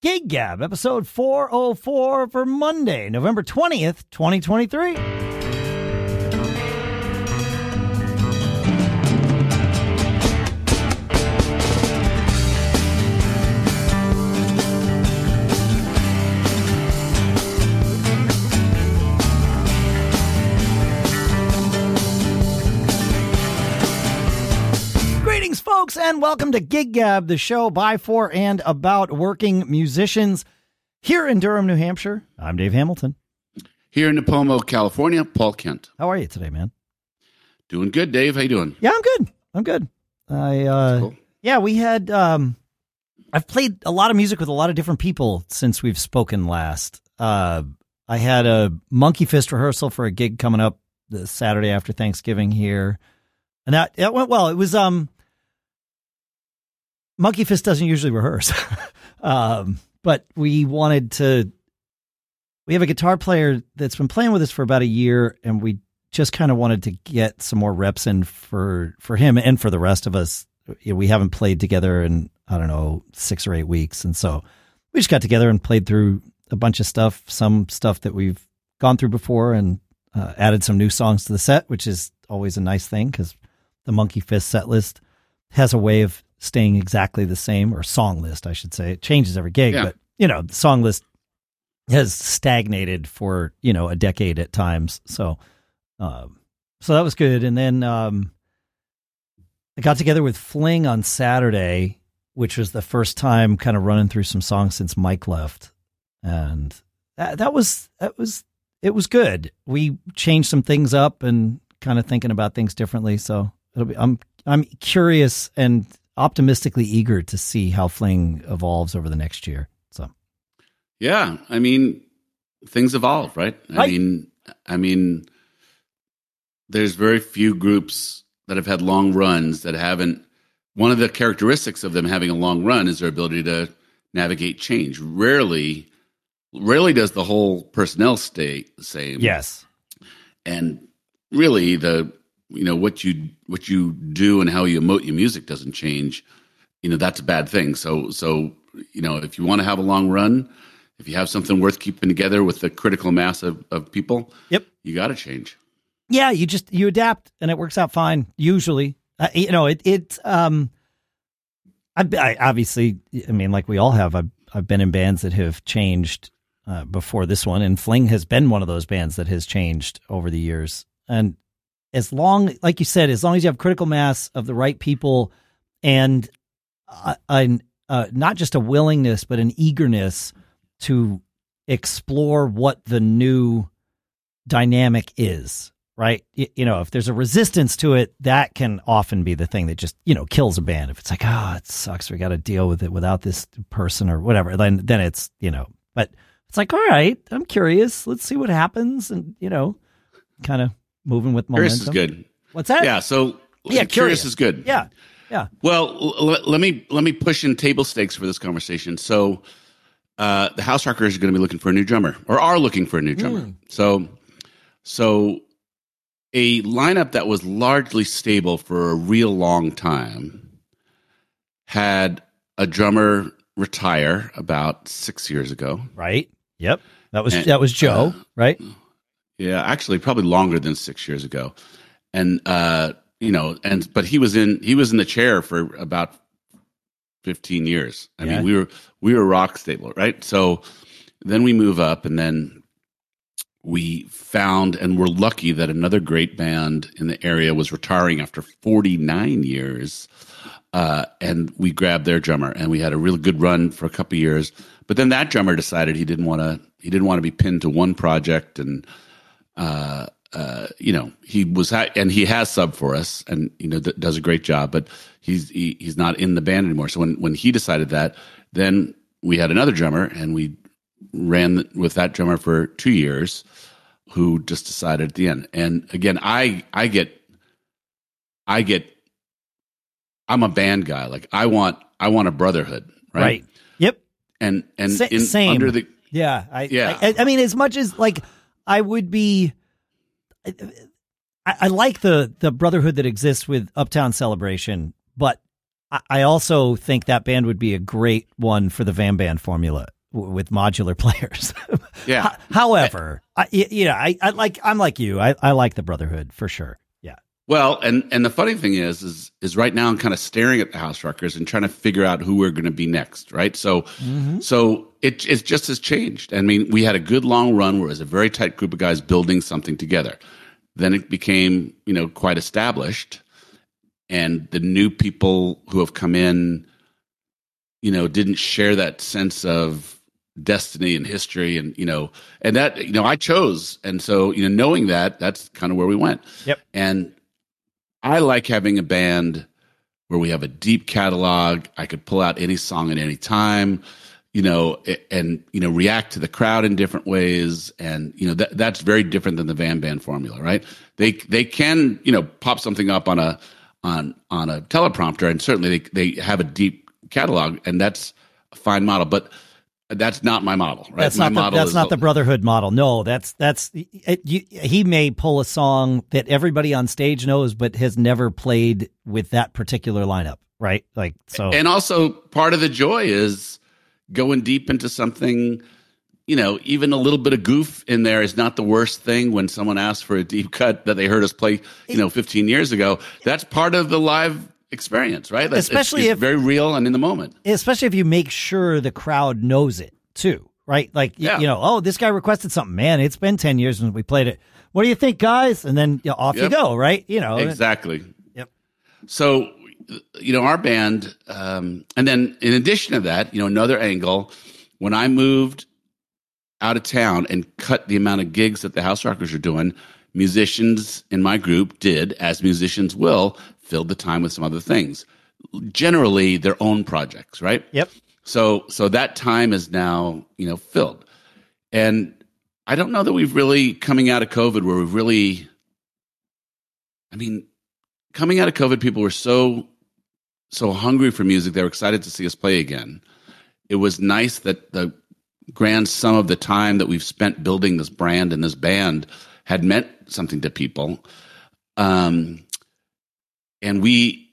Gig Gab, episode 404 for Monday, November 20th, 2023. And welcome to Gig Gab, the show by, for, and about working musicians here in Durham, New Hampshire. I'm Dave Hamilton. Here in Nipomo, California, Paul Kent. How are you today, man? Doing good, Dave. How you doing? Yeah, I'm good. I'm good. I uh Cool. yeah, we had um I've played a lot of music with a lot of different people since we've spoken last. Uh I had a Monkey Fist rehearsal for a gig coming up the Saturday after Thanksgiving here. And that that went well. It was um Monkey Fist doesn't usually rehearse. um but we wanted to we have a guitar player that's been playing with us for about a year and we just kind of wanted to get some more reps in for for him and for the rest of us. We haven't played together in I don't know six or eight weeks, and so we just got together and played through a bunch of stuff, some stuff that we've gone through before, and uh, added some new songs to the set, which is always a nice thing because the Monkey Fist set list has a way of staying exactly the same, or song list, I should say. It changes every gig, Yeah. but you know, the song list has stagnated for you know a decade at times. So, um, so that was good. And then um, I got together with Fling on Saturday, which was the first time kind of running through some songs since Mike left, and that that was that was it was good. We changed some things up and kind of thinking about things differently. So it'll be, I'm I'm curious and optimistically eager to see how Fling evolves over the next year. So. Yeah, I mean, things evolve, right? I Right. mean, I mean, there's very few groups that have had long runs that haven't. One of the characteristics of them having a long run is their ability to navigate change. Rarely, rarely does the whole personnel stay the same. Yes. and really the you know what you what you do and how you emote your music doesn't change you know that's a bad thing so so you know if you want to have a long run if you have something worth keeping together with the critical mass of, of people Yep. you got to change Yeah, you just you adapt and it works out fine usually. Uh, you know, it it um I, I obviously I mean like we all have I've I've been in bands that have changed uh, before this one and Fling has been one of those bands that has changed over the years. And as long like you said as long as you have critical mass of the right people and uh, an uh, not just a willingness but an eagerness to explore what the new dynamic is right? Y- you know if there's a resistance to it that can often be the thing that just you know kills a band. If it's like oh it sucks. We got to deal with it without this person or whatever then then it's you know but it's like all right i'm curious. Let's see what happens and you know kind of moving with momentum curious is good. What's that? Yeah so Yeah, curious, curious. is good. Yeah yeah. Well, l- let me let me push in table stakes for this conversation. So, uh, the Houserockers are going to be looking for a new drummer, or are looking for a new drummer. So, so a lineup that was largely stable for a real long time had a drummer retire about six years ago. right. Yep. That was And, that was joe uh, right Yeah, actually, probably longer than six years ago, and uh, you know, and but he was in he was in the chair for about fifteen years. I Yeah. mean, we were we were rock stable, right? So then we move up, and then we found and we're lucky that another great band in the area was retiring after forty nine years. Uh, and we grabbed their drummer, and we had a really good run for a couple of years. But then that drummer decided he didn't want to. He didn't want to be pinned to one project, and uh, uh, you know, he was, ha- and he has sub for us, and you know, th- does a great job. But he's he, he's not in the band anymore. So when when he decided that, then we had another drummer, and we ran with that drummer for two years, who just decided at the end. And again, I I get, I get, I'm a band guy. Like I want I want a brotherhood, right? right yep And and Sa- in, same. under the Yeah, I, Yeah. I, I mean, as much as like I would be, I, I like the the brotherhood that exists with Uptown Celebration, but I, I also think that band would be a great one for the Van Band formula w- with modular players. Yeah. H- However, I, you know, I, I like I'm like you. I, I like the Brotherhood for sure. Well, and and the funny thing is, is is right now I'm kind of staring at the Houserockers and trying to figure out who we're going to be next, right? So, mm-hmm. so it it just has changed. I mean, we had a good long run where it was a very tight group of guys building something together. Then it became, you know, quite established, and the new people who have come in, you know, didn't share that sense of destiny and history and you know and that you know i chose and so you know knowing that that's kind of where we went Yep. and I like having a band where we have a deep catalog. I could pull out any song at any time, you know, and you know react to the crowd in different ways, and you know that that's very different than the Van Band formula, right? They they can you know pop something up on a on on a teleprompter, and certainly they they have a deep catalog, and that's a fine model, but. That's not my model, right? That's my not the, model that's is not the Brotherhood model. No, that's that's it, you, he may pull a song that everybody on stage knows, but has never played with that particular lineup, right? Like so. And also, part of the joy is going deep into something. You know, even a little bit of goof in there is not the worst thing. When someone asks for a deep cut that they heard us play, you know, 15 years ago, that's part of the live experience, right? That's- it's- Especially it's if- very real and in the moment. especially if you make sure the crowd knows it too, right? Like Yeah. you know, oh, this guy requested something. Man, it's been ten years since we played it. What do you think, guys? And then you know, off you go, right? You know, Exactly. Yep. So, you know, our band, um, and then in addition to that, you know, another angle, when I moved out of town and cut the amount of gigs that the Houserockers are doing, musicians in my group did, as musicians will, filled the time with some other things. Generally, their own projects, right? Yep. So, so that time is now, you know, filled. And I don't know that we've really coming out of COVID where we've really, I mean, coming out of COVID, people were so, so hungry for music. They were excited to see us play again. It was nice that the grand sum of the time that we've spent building this brand and this band had meant something to people. Um, and we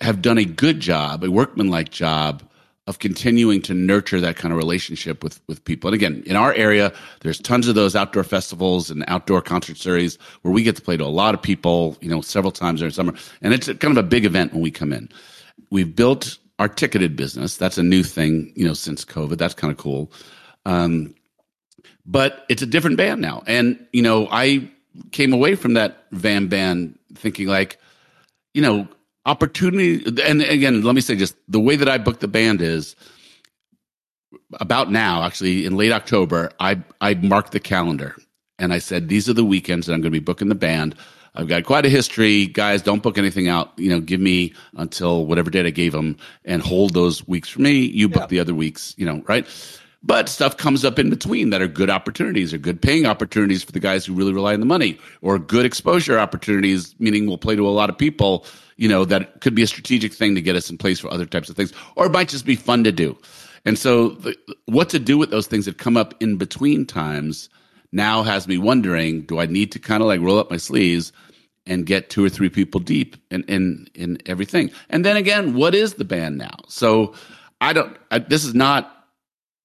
have done a good job, a workmanlike job of continuing to nurture that kind of relationship with with people. And again, in our area, there's tons of those outdoor festivals and outdoor concert series where we get to play to a lot of people, you know, several times during summer, and it's kind of a big event when we come in. We've built our ticketed business. That's a new thing, you know, since COVID. That's kind of cool. Um, but it's a different band now, and you know, I came away from that Van Band thinking like, you know, opportunity. And again, let me say just the way that I booked the band is about now, actually in late October, I, I marked the calendar and I said, these are the weekends that I'm going to be booking the band. I've got quite a history. Guys, don't book anything out. You know, give me until whatever date I gave them and hold those weeks for me. You book the other weeks, you know, right? But stuff comes up in between that are good opportunities or good paying opportunities for the guys who really rely on the money or good exposure opportunities, meaning we'll play to a lot of people, you know, that could be a strategic thing to get us in place for other types of things, or it might just be fun to do. And so the, what to do with those things that come up in between times now has me wondering, do I need to kind of like roll up my sleeves and get two or three people deep in, in, in everything? And then again, what is the band now? So I don't, I, this is not,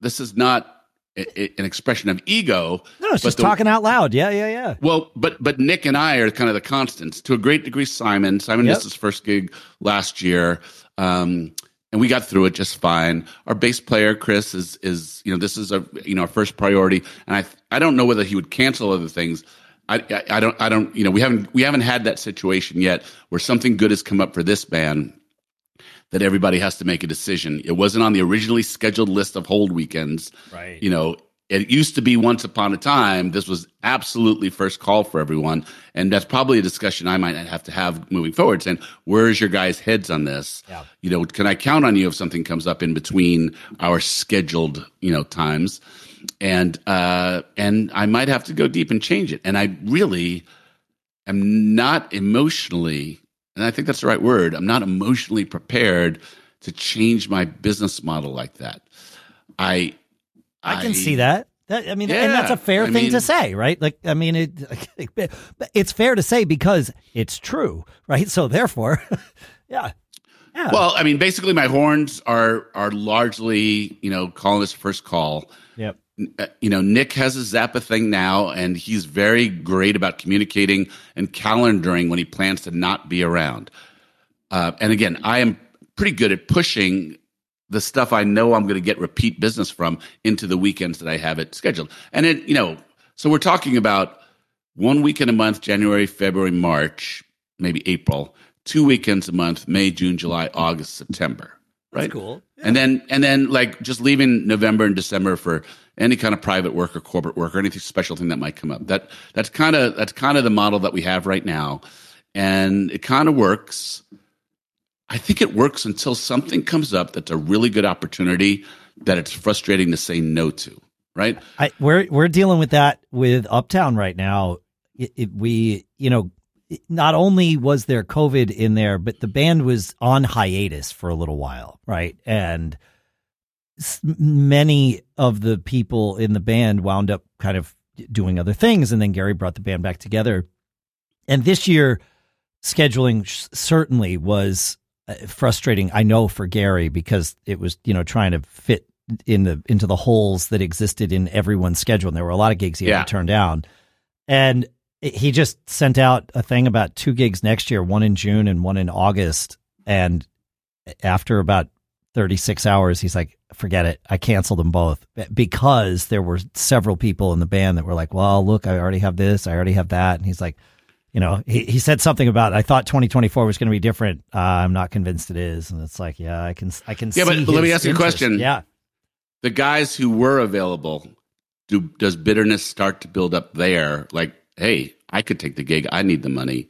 this is not an expression of ego. no, it's just the- talking out loud. Yeah, yeah, yeah. well, but but Nick and I are kind of the constants to a great degree. Simon, Simon Yep. missed his first gig last year, um, and we got through it just fine. Our bass player Chris is is you know this is a you know our first priority, and I I don't know whether he would cancel other things. I, I, I don't I don't you know we haven't we haven't had that situation yet where something good has come up for this band that everybody has to make a decision. It wasn't on the originally scheduled list of hold weekends. Right. You know, it used to be once upon a time. This was absolutely first call for everyone. And that's probably a discussion I might have to have moving forward saying, where's your guys' heads on this? Yeah. You know, can I count on you if something comes up in between our scheduled, you know, times? And, uh, and I might have to go deep and change it. And I really am not emotionally, and I think that's the right word, I'm not emotionally prepared to change my business model like that. I, I can see that. That I mean, and that's a fair I thing mean- to say, right? Like, I mean, it, it's fair to say because it's true, right? So therefore, yeah, Yeah. Well, I mean, basically, my horns are are largely, you know, calling this first call. Yep. Uh, You know, Nick has a Zappa thing now, and he's very great about communicating and calendaring when he plans to not be around. Uh, and again, I am pretty good at pushing the stuff I know I'm going to get repeat business from into the weekends that I have it scheduled. And it, you know, so we're talking about one weekend a month, January, February, March, maybe April, two weekends a month, May, June, July, August, September. Right. cool. And then and then like just leaving November and December for any kind of private work or corporate work or anything special thing that might come up. That that's kind of that's kind of the model that we have right now. And it kind of works. I think it works until something comes up that's a really good opportunity that it's frustrating to say no to, right? I, we're we're dealing with that with Uptown right now. It, it, we, you know, not only was there COVID in there, but the band was on hiatus for a little while, right? And many of the people in the band wound up kind of doing other things, and then Gary brought the band back together. And this year, scheduling certainly was uh, frustrating. I know for Gary because it was you know trying to fit in the into the holes that existed in everyone's schedule. And there were a lot of gigs he had to turn down, and he just sent out a thing about two gigs next year, one in June and one in August. And after about 36 hours, he's like, forget it. I canceled them both because there were several people in the band that were like, well, look, I already have this. I already have that. And he's like, you know, he, he said something about, I thought 2024 was going to be different. Uh, I'm not convinced it is. And it's like, yeah, I can, I can see. Yeah, but let me ask you a question. Yeah. The guys who were available, do does bitterness start to build up there? Like, hey, I could take the gig. I need the money.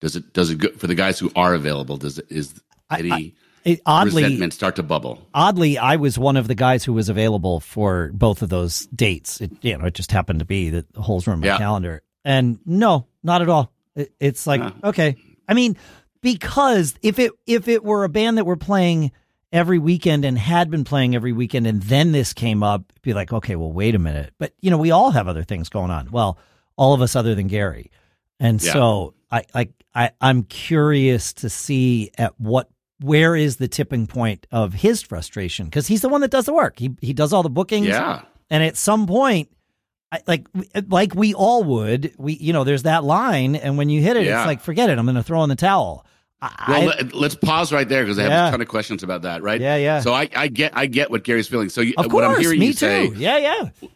Does it does it go for the guys who are available? Does it is any It, oddly, resentment start to bubble? oddly, I was one of the guys who was available for both of those dates. It, you know, it just happened to be that the holes were in my Yeah. calendar. And no, not at all. It, it's like Huh. okay. I mean, because if it if it were a band that were playing every weekend and had been playing every weekend, and then this came up, it'd be like, okay, well, wait a minute. But you know, we all have other things going on. Well, all of us other than Gary, and Yeah. so I I I I'm curious to see at what where is the tipping point of his frustration because he's the one that does the work. He he does all the bookings. Yeah, And at some point, I, like like we all would, we you know, there's that line, and when you hit it, Yeah. it's like forget it. I'm going to throw in the towel. I, Well, I- let, let's pause right there because I have Yeah. a ton of questions about that. Right? Yeah, yeah. So I, I get I get what Gary's feeling. So you, of what course, I'm hearing me you too. say, yeah, yeah.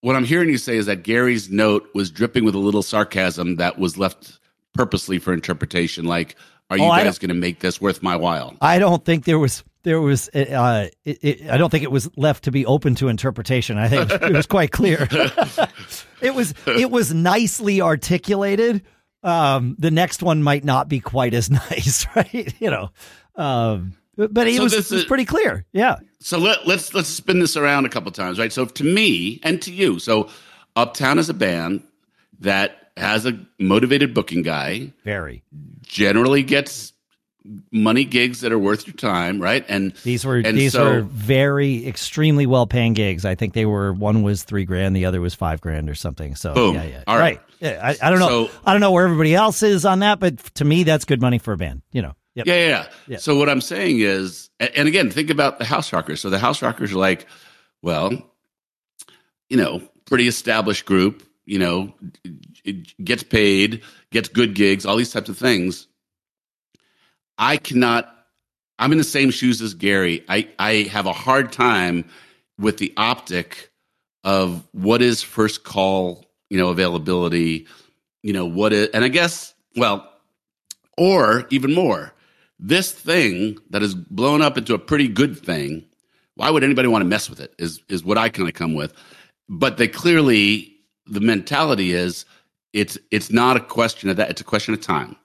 what I'm hearing you say is that Gary's note was dripping with a little sarcasm that was left purposely for interpretation. Like, are you Oh, guys going to make this worth my while? I don't think there was there was uh, it, it, I don't think it was left to be open to interpretation. I think it was quite clear. it was it was nicely articulated. Um, the next one might not be quite as nice, right? You know, um, but it So was, it was pretty clear. Yeah, So let, let's let's spin this around a couple times, right? So to me and to you, so Uptown is a band that has a motivated booking guy, very. generally gets money gigs that are worth your time, right? And These were And these so- were very extremely well paying gigs. I think they were one was three grand, the other was five grand or something. So Boom. yeah, yeah, All right. Yeah, I, I don't know. So- I don't know where everybody else is on that, but to me, that's good money for a band. You know. Yep. Yeah, yeah, yeah. Yeah. So what I'm saying is, and again, think about the Houserockers. So the Houserockers are like, well, you know, pretty established group. You know, gets paid, gets good gigs, all these types of things. I cannot. I'm in the same shoes as Gary. I I have a hard time with the optic of what is first call, you know, availability. You know what is, and I guess, well, or even more, this thing that is blown up into a pretty good thing. Why would anybody want to mess with it? Is is what I kind of come with. But they clearly the mentality is it's it's not a question of that. It's a question of time.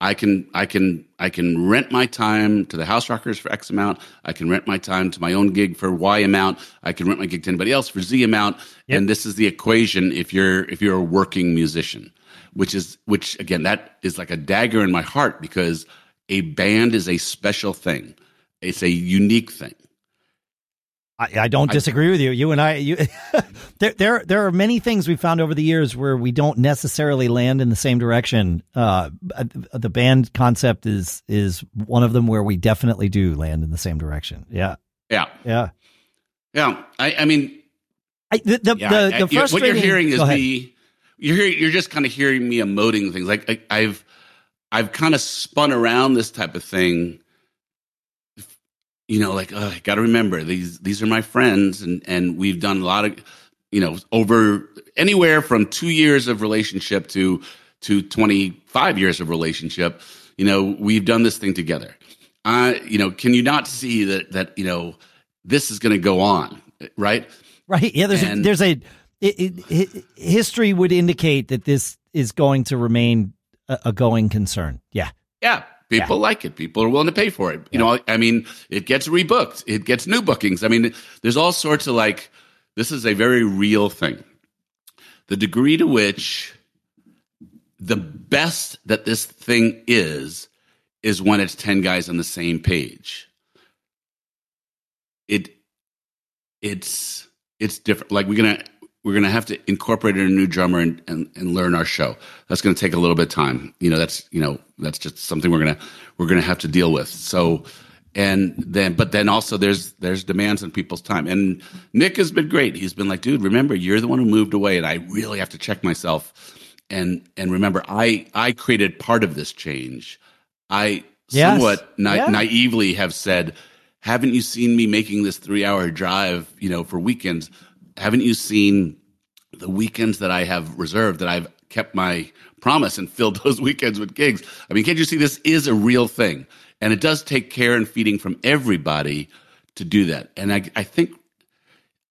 I can I can I can rent my time to the Houserockers for X amount. I can rent my time to my own gig for Y amount. I can rent my gig to anybody else for Z amount. Yep. And this is the equation if you're if you're a working musician, which is which again that is like a dagger in my heart because a band is a special thing. It's a unique thing. I, I don't disagree I, with you. You and I, you, there, there, there are many things we've found over the years where we don't necessarily land in the same direction. Uh, the band concept is is one of them where we definitely do land in the same direction. Yeah, yeah, yeah, yeah. I, I mean, I, the the, yeah, the, the frustrating, what you're hearing is me. You're hearing, you're just kind of hearing me emoting things. Like I, I've I've kind of spun around this type of thing you know, like oh, I got to remember these these are my friends, and and we've done a lot of, you know, over anywhere from two years of relationship to to twenty five years of relationship. You know, we've done this thing together. Uh, you know, can you not see that that you know this is going to go on, right? Right. Yeah. There's and, a, there's a it, it, history would indicate that this is going to remain a, a going concern. Yeah. Yeah. People yeah. like it. People are willing to pay for it. You yeah. know, I mean, it gets rebooked. It gets new bookings. I mean, there's all sorts of like, this is a very real thing. The degree to which the best that this thing is, is when it's 10 guys on the same page. It, it's, it's different. Like we're going to, we're going to have to incorporate a new drummer and, and, and learn our show. That's going to take a little bit of time. You know, that's, you know, that's just something we're going to, we're going to have to deal with. So, and then, but then also there's, there's demands on people's time. And Nick has been great. He's been like, dude, remember, you're the one who moved away and I really have to check myself. And, and remember, I, I created part of this change. I yes. somewhat na- yeah. naively have said, haven't you seen me making this three hour drive, you know, for weekends? Haven't you seen the weekends that I have reserved that I've kept my promise and filled those weekends with gigs? I mean, can't you see this is a real thing? And it does take care and feeding from everybody to do that. And I, I think,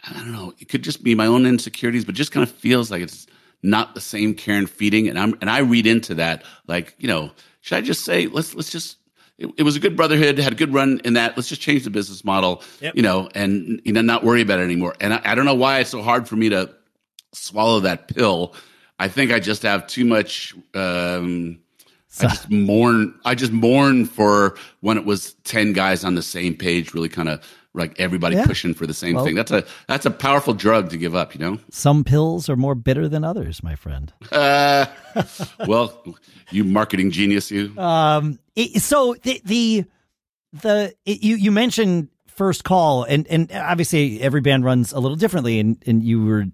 I don't know, it could just be my own insecurities, but just kind of feels like it's not the same care and feeding. And I'm, and I read into that, like, you know, should I just say, let's, let's just it, it, was a good brotherhood, had a good run in that. Let's just change the business model, yep. you know, and you know, not worry about it anymore. And I, I don't know why it's so hard for me to swallow that pill. I think I just have too much. Um, I just mourn. I just mourn for when it was ten guys on the same page, really kind of like everybody yeah. pushing for the same well, thing. That's a that's a powerful drug to give up. You know, some pills are more bitter than others, my friend. Uh, well, you marketing genius, you. Um. It, so the the the it, you you mentioned first call and and obviously every band runs a little differently and and you were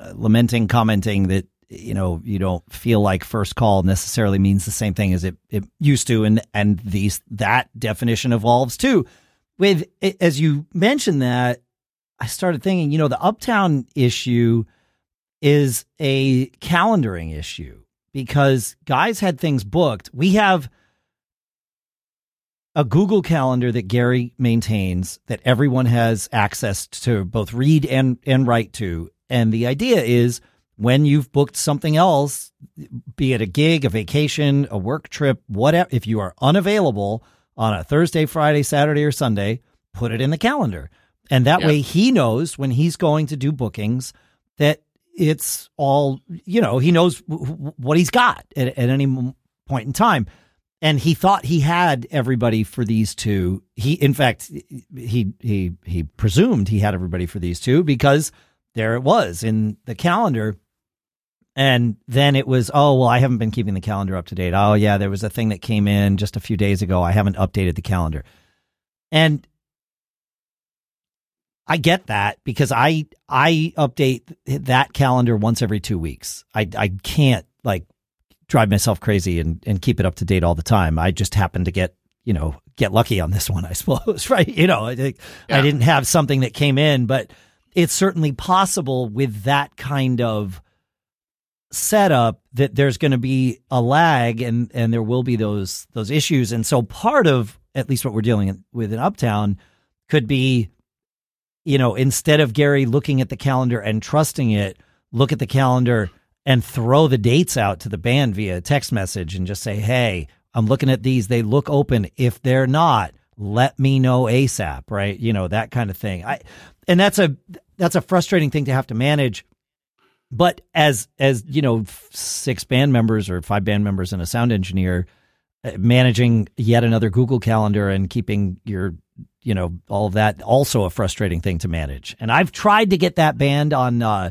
uh, lamenting commenting that you know you don't feel like first call necessarily means the same thing as it, it used to and and these that definition evolves too with as you mentioned that, I started thinking, you know, the uptown issue is a calendaring issue because guys had things booked. We have a Google Calendar that Gary maintains that everyone has access to both read and and write to. And the idea is when you've booked something else, be it a gig, a vacation, a work trip, whatever, if you are unavailable, on a Thursday, Friday, Saturday, or Sunday, put it in the calendar. And that yep. way he knows when he's going to do bookings that it's all, you know, he knows w- what he's got at, at any point in time. And he thought he had everybody for these two. He, in fact, he he he presumed he had everybody for these two because there it was in the calendar. And then it was, oh, well, I haven't been keeping the calendar up to date. Oh, yeah, there was a thing that came in just a few days ago. I haven't updated the calendar. And I get that because I I update that calendar once every 2 weeks. I I can't like drive myself crazy and and keep it up to date all the time. I just happen to get, you know, get lucky on this one, I suppose, right? You know, I, yeah. I didn't have something that came in, but it's certainly possible with that kind of setup that there's going to be a lag and and there will be those those issues. And so part of at least what we're dealing with in uptown could be you know instead of Gary looking at the calendar and trusting it look at the calendar and throw the dates out to the band via text message and just say hey I'm looking at these. They look open. If they're not let me know ASAP right? You know that kind of thing. I and that's a that's a frustrating thing to have to manage but as as you know, six band members or five band members and a sound engineer, uh, managing yet another Google Calendar and keeping your you know, all of that also a frustrating thing to manage. And I've tried to get that band on uh,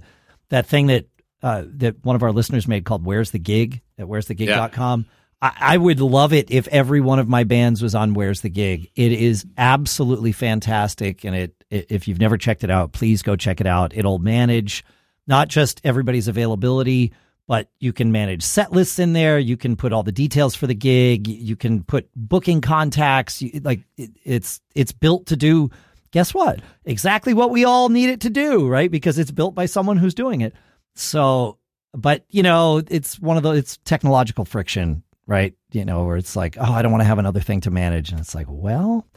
that thing that uh, that one of our listeners made called "Where's the Gig" at wheresthegig.com. Yeah. I, I would love it if every one of my bands was on "Where's the Gig." It is absolutely fantastic, and it, it if you've never checked it out, please go check it out. It'll manage not just everybody's availability, but you can manage set lists in there. You can put all the details for the gig. You can put booking contacts. Like it, it's it's built to do. Guess what? Exactly what we all need it to do, right? Because it's built by someone who's doing it. So, but you know, it's one of the it's technological friction, right? You know, where it's like, oh, I don't want to have another thing to manage, and it's like, well,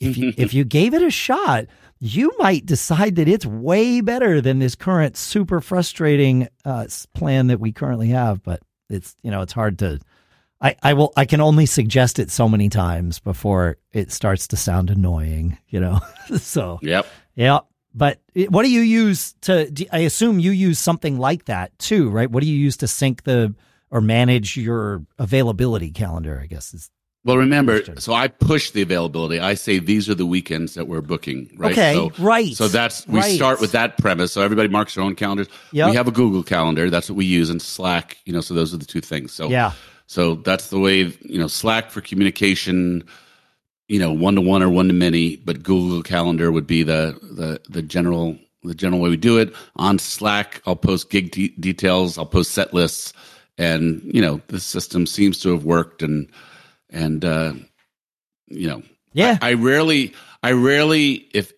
if you, if you gave it a shot, you might decide that it's way better than this current super frustrating uh, plan that we currently have. But it's you know, it's hard to. I, I will I can only suggest it so many times before it starts to sound annoying, you know. so yep, yep. But what do you use to? I assume you use something like that too, right? What do you use to sync the or manage your availability calendar? I guess is. Well, remember, so I push the availability. I say these are the weekends that we're booking, right? Okay, so, right. So that's we right. start with that premise. So everybody marks their own calendars. Yep. We have a Google Calendar. That's what we use, and Slack. You know, so those are the two things. So yeah. So that's the way you know Slack for communication you know one to one or one to many but google calendar would be the the the general the general way we do it on slack i'll post gig de- details i'll post set lists and you know the system seems to have worked and and uh you know yeah I, I rarely i rarely if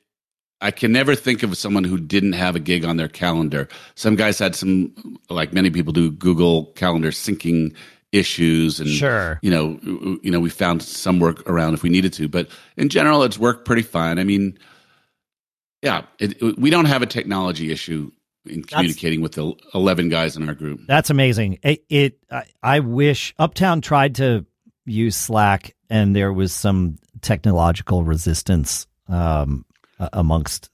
I can never think of someone who didn't have a gig on their calendar. Some guys had some, like many people do, Google Calendar syncing issues and sure. you know you know we found some work around if we needed to but in general it's worked pretty fine i mean yeah it, we don't have a technology issue in communicating that's, with the 11 guys in our group that's amazing it, it I, I wish uptown tried to use slack and there was some technological resistance um, amongst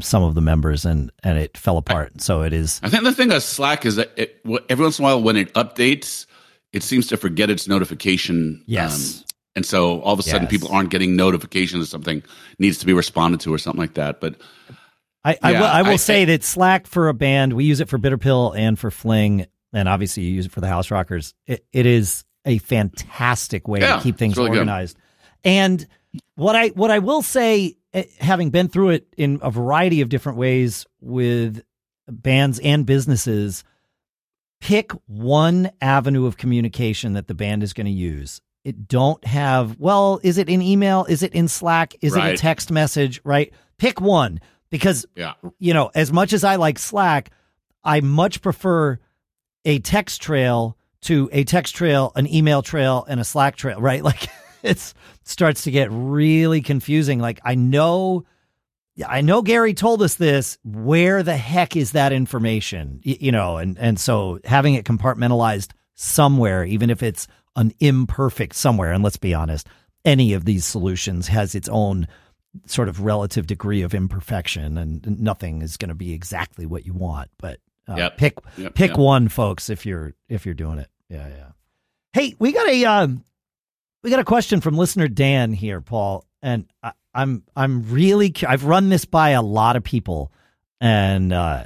some of the members and and it fell apart I, so it is i think the thing with slack is that it, every once in a while when it updates it seems to forget its notification. Yes. Um, and so all of a sudden yes. people aren't getting notifications of something needs to be responded to or something like that. But I, I will, I will I, say that Slack for a band, we use it for Bitter Pill and for Fling, and obviously you use it for the Houserockers. It, it is a fantastic way yeah, to keep things really organized. Good. And what I what I will say, eh, having been through it in a variety of different ways with bands and businesses, pick one avenue of communication that the band is going to use. It don't have, well, is it in email? Is it in Slack? Is right. it a text message? Right? Pick one because, yeah. you know, as much as I like Slack, I much prefer a text trail to a text trail, an email trail, and a Slack trail, right? Like it starts to get really confusing. Like I know I know Gary told us this. Where the heck is that information? You know, and and so having it compartmentalized somewhere, even if it's an imperfect somewhere, and let's be honest, any of these solutions has its own sort of relative degree of imperfection, and nothing is going to be exactly what you want. But uh, yep. pick yep. pick yep. one, folks, if you're if you're doing it. Yeah, yeah. Hey, we got a um, we got a question from listener Dan here, Paul, and I, I'm I'm really I've run this by a lot of people, and uh,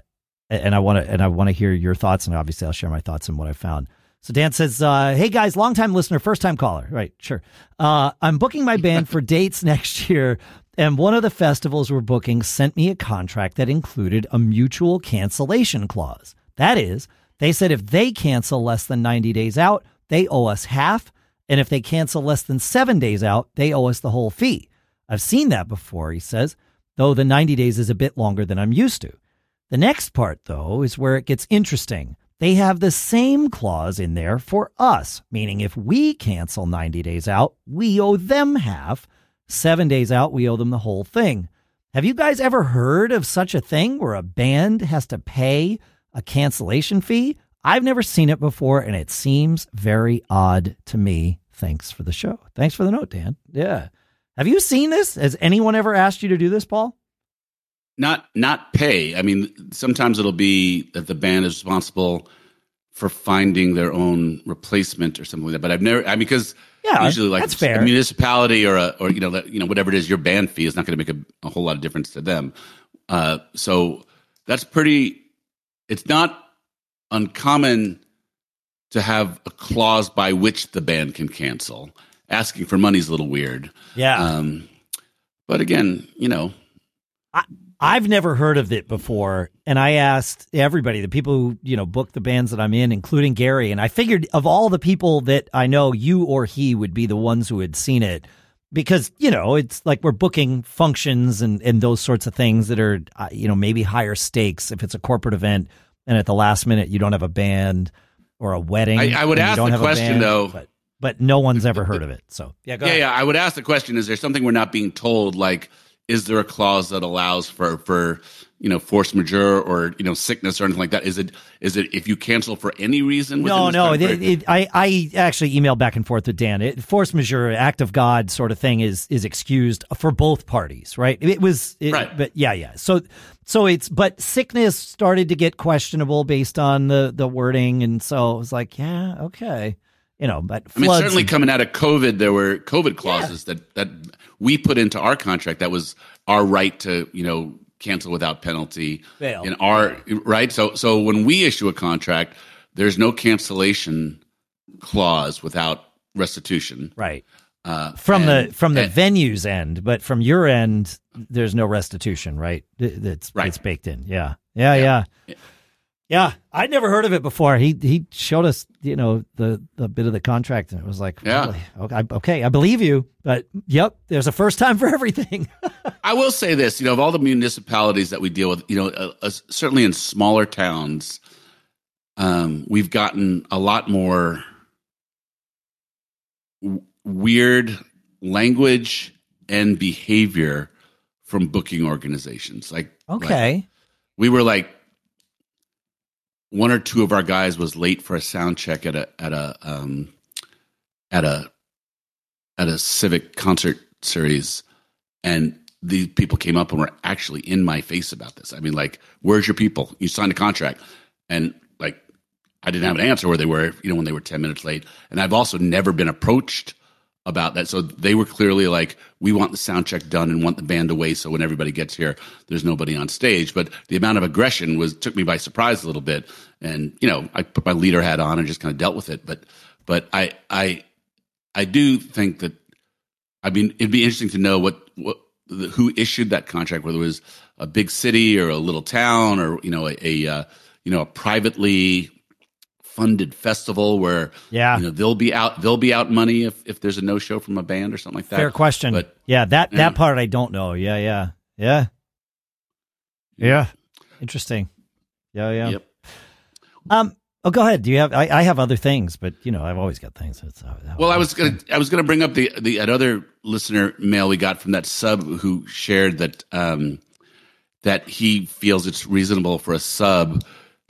and I want to and I want to hear your thoughts, and obviously I'll share my thoughts and what I found. So Dan says, uh, "Hey guys, long time listener, first time caller. Right, sure. Uh, I'm booking my band for dates next year, and one of the festivals we're booking sent me a contract that included a mutual cancellation clause. That is, they said if they cancel less than 90 days out, they owe us half, and if they cancel less than seven days out, they owe us the whole fee. I've seen that before, he says, though the 90 days is a bit longer than I'm used to. The next part, though, is where it gets interesting. They have the same clause in there for us, meaning if we cancel 90 days out, we owe them half. Seven days out, we owe them the whole thing. Have you guys ever heard of such a thing where a band has to pay a cancellation fee? I've never seen it before, and it seems very odd to me. Thanks for the show. Thanks for the note, Dan. Yeah. Have you seen this? Has anyone ever asked you to do this, Paul? Not not pay. I mean, sometimes it'll be that the band is responsible for finding their own replacement or something like that. But I've never, I mean, because Yeah, usually like that's fair. a municipality or a or you know you know whatever it is your band fee is not going to make a, a whole lot of difference to them. Uh, so that's pretty. It's not uncommon to have a clause by which the band can cancel. Asking for money is a little weird. Yeah. Um, but again, you know, I've never heard of it before, and I asked everybody, the people who you know book the bands that I'm in, including Gary, and I figured of all the people that I know, you or he would be the ones who had seen it because you know it's like we're booking functions and and those sorts of things that are uh, you know maybe higher stakes if it's a corporate event and at the last minute you don't have a band or a wedding. I, I would ask the question band, though. but, but no one's ever heard of it. So yeah, go yeah, ahead. yeah. I would ask the question: Is there something we're not being told? Like, is there a clause that allows for for you know force majeure or you know sickness or anything like that? Is it is it if you cancel for any reason? No, no. It, it, I, I actually emailed back and forth with Dan. It, force majeure, act of God, sort of thing is is excused for both parties, right? It was, it, Right. But yeah, yeah. So, so it's but sickness started to get questionable based on the the wording, and so it was like, yeah, okay, you know. But I mean, certainly and- coming out of COVID, there were COVID clauses that that we put into our contract. That was our right to you know cancel without penalty. Bail. In our right, so so when we issue a contract, there's no cancellation clause without restitution. right Uh, from and- the from the and- venue's end, but from your end, there's no restitution, right? It's Right. it's baked in. Yeah, yeah, yeah. Yeah, I'd never heard of it before. He he showed us, you know, the the bit of the contract, and it was like, Yeah. really? okay, I, okay, I believe you, but yep, there's a first time for everything. I will say this, you know, of all the municipalities that we deal with, you know, uh, uh, certainly in smaller towns, um, we've gotten a lot more w- weird language and behavior from booking organizations. Like, like, okay, we were like, one or two of our guys was late for a sound check at a at a um, at a at a civic concert series, and these people came up and were actually in my face about this. I mean, like, where's your people? You signed a contract, and like, I didn't have an answer where they were, you know, when they were ten minutes late. And I've also never been approached about that. So they were clearly like, we want the sound check done and want the band away. So when everybody gets here, there's nobody on stage. But the amount of aggression was took me by surprise a little bit. And you know, I put my leader hat on and just kind of dealt with it. But but I I I do think that I mean it'd be interesting to know what what the, who issued that contract, whether it was a big city or a little town or you know a, a uh, you know a privately funded festival where Yeah. you know they'll be out they'll be out money if if there's a no show from a band or something like that. fair question. But yeah, that Yeah. that part I don't know. Yeah, yeah, yeah, yeah. Interesting. Yeah, yeah. Yep. Um. Oh, go ahead. Do you have? I, I have other things, but you know, I've always got things. It's, uh, Well, I was gonna I was gonna bring up the the another listener mail we got from that sub who shared that um, that he feels it's reasonable for a sub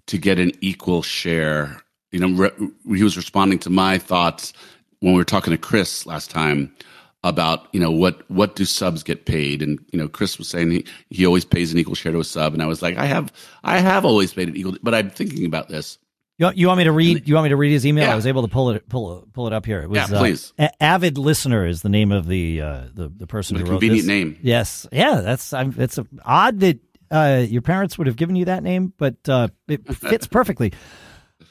to get an equal share. You know, re- he was responding to my thoughts when we were talking to Chris last time about you know what what do subs get paid and you know Chris was saying he, he always pays an equal share to a sub and I was like I have I have always paid an equal but I'm thinking about this You, you want me to read? You want me to read his email? Yeah. I was able to pull it pull pull it up here. It was, Yeah, please. Uh, avid listener is the name of the uh, the the person a who wrote convenient this. name. Yes, yeah, that's I'm, it's a, odd that uh, your parents would have given you that name, but uh, it fits perfectly.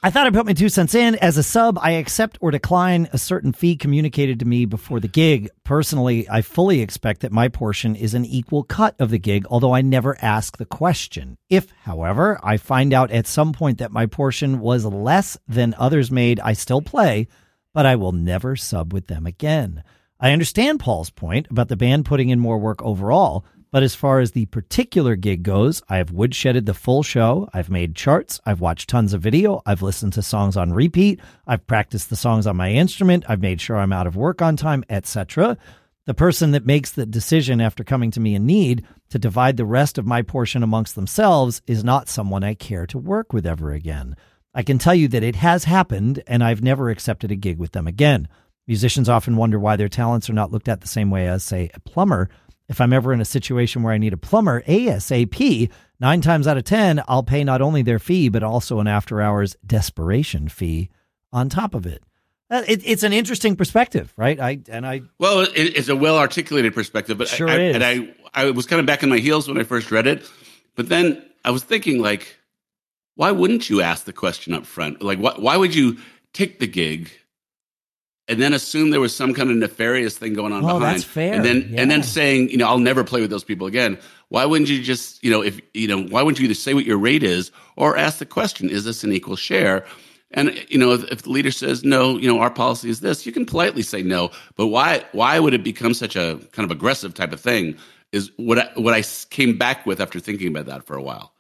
I thought I'd put my two cents in. As a sub, I accept or decline a certain fee communicated to me before the gig. Personally, I fully expect that my portion is an equal cut of the gig, although I never ask the question. If, however, I find out at some point that my portion was less than others made, I still play, but I will never sub with them again. I understand Paul's point about the band putting in more work overall, but as far as the particular gig goes, I have woodshedded the full show. I've made charts. I've watched tons of video. I've listened to songs on repeat. I've practiced the songs on my instrument. I've made sure I'm out of work on time, etc. The person that makes the decision after coming to me in need to divide the rest of my portion amongst themselves is not someone I care to work with ever again. I can tell you that it has happened, and I've never accepted a gig with them again. Musicians often wonder why their talents are not looked at the same way as, say, a plumber. If I'm ever in a situation where I need a plumber ASAP, nine times out of 10, I'll pay not only their fee, but also an after hours desperation fee on top of it. Uh, it, it's an interesting perspective, right? I and I. Well, it, it's a well articulated perspective, but sure I, is. and I I was kind of back in my heels when I first read it, but then I was thinking like, why wouldn't you ask the question up front? Like, why why would you take the gig? And then assume there was some kind of nefarious thing going on Oh, behind, that's fair. and then and then saying, you know, I'll never play with those people again. Why wouldn't you just, you know, if you know, why wouldn't you either say what your rate is or ask the question, is this an equal share? And you know, if, if the leader says no, you know, our policy is this, you can politely say no. But why why would it become such a kind of aggressive type of thing? Is what I, what I came back with after thinking about that for a while.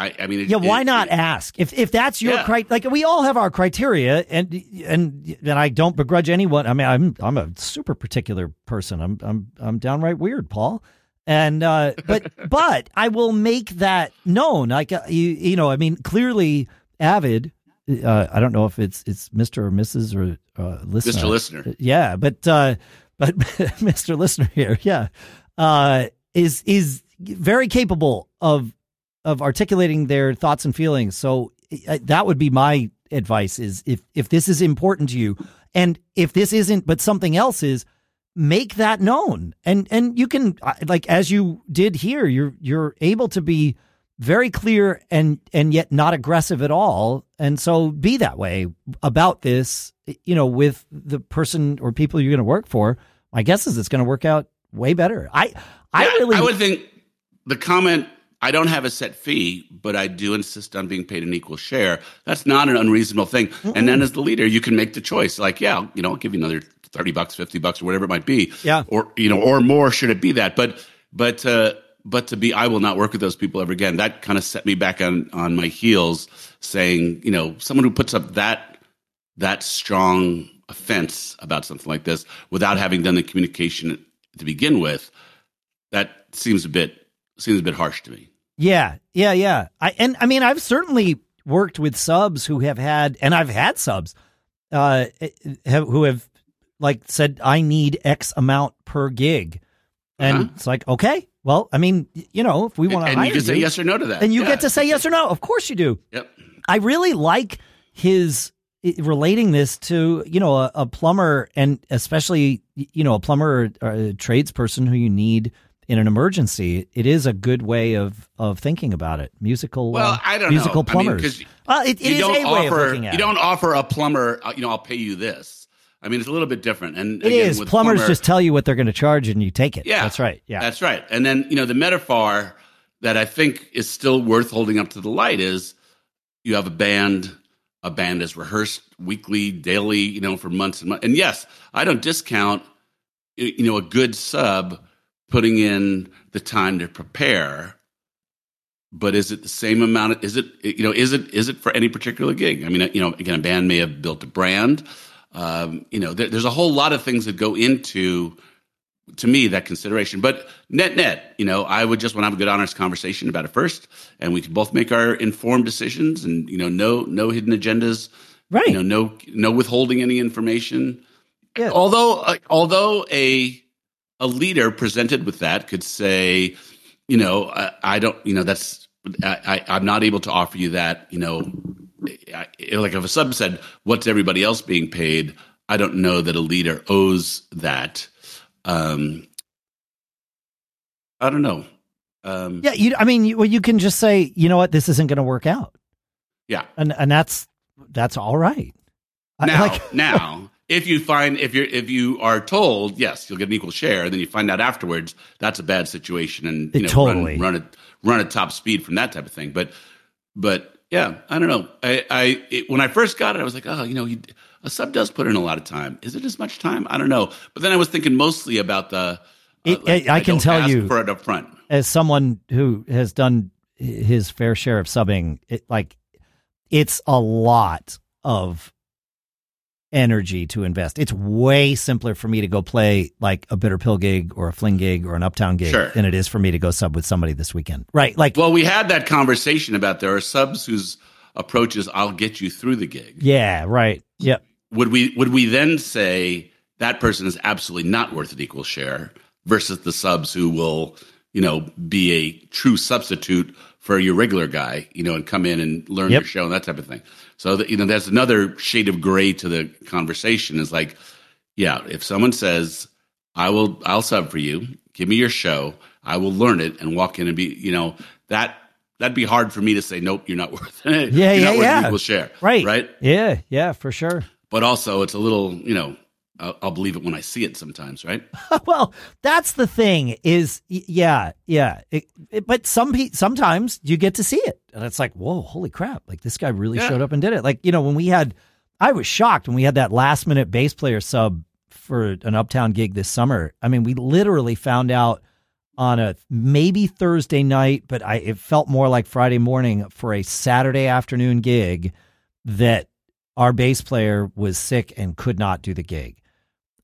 I, I mean, it- Yeah, why it- not it- ask if if that's your Yeah. cri- like we all have our criteria and and and I don't begrudge anyone. I mean, I'm I'm a super particular person. I'm I'm I'm downright weird, Paul. And uh, but but I will make that known. Like uh, you you know, I mean, clearly avid. Uh, I don't know if it's it's Mister or Mrs. or uh, listener. Mr. Listener. Yeah, but uh, but Mr. Listener here, yeah, uh, is is very capable of of articulating their thoughts and feelings. So that would be my advice: is if if this is important to you, and if this isn't, but something else is, make that known. And and you can like as you did here, you're you're able to be very clear and and yet not aggressive at all. And so be that way about this, you know, with the person or people you're going to work for. My guess is it's going to work out way better. I I Yeah, really I would think the comment. I don't have a set fee, but I do insist on being paid an equal share. That's not an unreasonable thing. And then, as the leader, you can make the choice. Like, yeah, you know, I'll give you another thirty bucks, fifty bucks, or whatever it might be. Yeah. or you know, or more. Should it be that? But, but, uh, but to be, I will not work with those people ever again. That kind of set me back on on my heels, saying, you know, someone who puts up that that strong offense about something like this without having done the communication to begin with, that seems a bit seems a bit harsh to me. Yeah, yeah, yeah. I and I mean, I've certainly worked with subs who have had, and I've had subs uh, have, who have like said, "I need X amount per gig," and Uh-huh. it's like, okay, well, I mean, you know, if we want to and you can say yes or no to that. and you Yeah. get to say yes or no. Of course, you do. Yep. I really like his relating this to you know a, a plumber and especially you know a plumber or a tradesperson who you need in an emergency. It is a good way of of thinking about it. Musical, Well, uh, I don't musical know. I mean, plumbers. 'cause uh, it, it is a way of offer looking at you don't offer a plumber. uh, You know, I'll pay you this. I mean, it's a little bit different. And It again, is. with Plumbers plumber- just tell you what they're going to charge and you take it. Yeah, that's right. Yeah, that's right. And then you know the metaphor that I think is still worth holding up to the light is you have a band. A band is rehearsed weekly, daily, you know, for months and months. And yes, I don't discount, you know, a good sub putting in the time to prepare. But is it the same amount? Is it you know? Is it is it for any particular gig? I mean, you know, again, a band may have built a brand. Um, you know, there, there's a whole lot of things that go into to me that consideration. But net net, you know, I would just want to have a good honest conversation about it first, and we can both make our informed decisions, and you know, no no hidden agendas, right. you know, no no withholding any information. Yeah. Although uh, although a a leader presented with that could say, you know, I, I don't, you know, that's I, I, I'm not able to offer you that, you know, I, like if a sub said, "What's everybody else being paid?" I don't know that a leader owes that. Um, I don't know. Um, yeah, you. I mean, you, well, you can just say, you know what, this isn't going to work out, yeah. and and that's that's all right. I- Now, like- now, if you find if you're if you are told yes, you'll get an equal share, and then you find out afterwards that's a bad situation, and you know totally. run run at run at top speed from that type of thing. But but yeah, I don't know. I I it, when I first got it, I was like, oh, you know, a sub does put in a lot of time. Is it as much time? I don't know. But then I was thinking mostly about the. uh, It- I- I can tell you- for it up front. as someone who has done his fair share of subbing, it like it's a lot of energy to invest. It's way simpler for me to go play like a bitter pill gig or a fling gig or an uptown gig Sure. than it is for me to go sub with somebody this weekend. Right. Like Well, we had that conversation about there are subs whose approach is I'll get you through the gig. yeah, right. Yep. would we would we then say that person is absolutely not worth an equal share versus the subs who will you know be a true substitute for your regular guy, you know, and come in and learn Yep. your show and that type of thing. So that, you know, that's another shade of gray to the conversation is like, yeah, if someone says, I will, I'll sub for you, give me your show, I will learn it and walk in and be, you know, that, that'd be hard for me to say, nope, you're not worth it. Yeah, you're yeah, not worth yeah. equal share. Right. Right. Yeah, yeah, for sure. But also it's a little, you know, I'll, I'll believe it when I see it sometimes. Right. well, that's the thing is, yeah, yeah. It, it- but some pe- sometimes you get to see it, and it's like, whoa, holy crap! Like this guy really Yeah. showed up and did it. Like you know, when we had, I was shocked when we had that last minute bass player sub for an uptown gig this summer. I mean, we literally found out on a maybe Thursday night, but I it felt more like Friday morning for a Saturday afternoon gig that our bass player was sick and could not do the gig.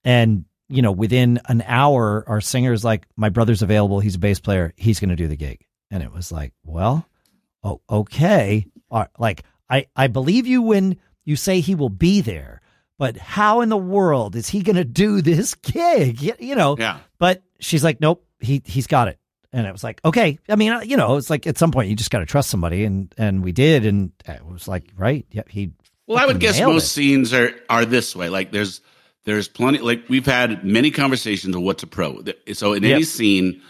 And, you know, within an hour, our singer's like, my brother's available. He's a bass player. He's going to do the gig. And it was like, well, oh, okay. All- Like, I, I believe you when you say he will be there, but how in the world is he going to do this gig? You, you know, Yeah. but she's like, nope, he, he's got it. And it was like, okay. I mean, uh, you know, it's like at some point you just got to trust somebody. And, and we did. And it was like, right. Yeah. He, Well, I would guess most it. scenes are are this way. Like there's there's plenty. Like we've had many conversations of what's a pro. So in any Yep. scene,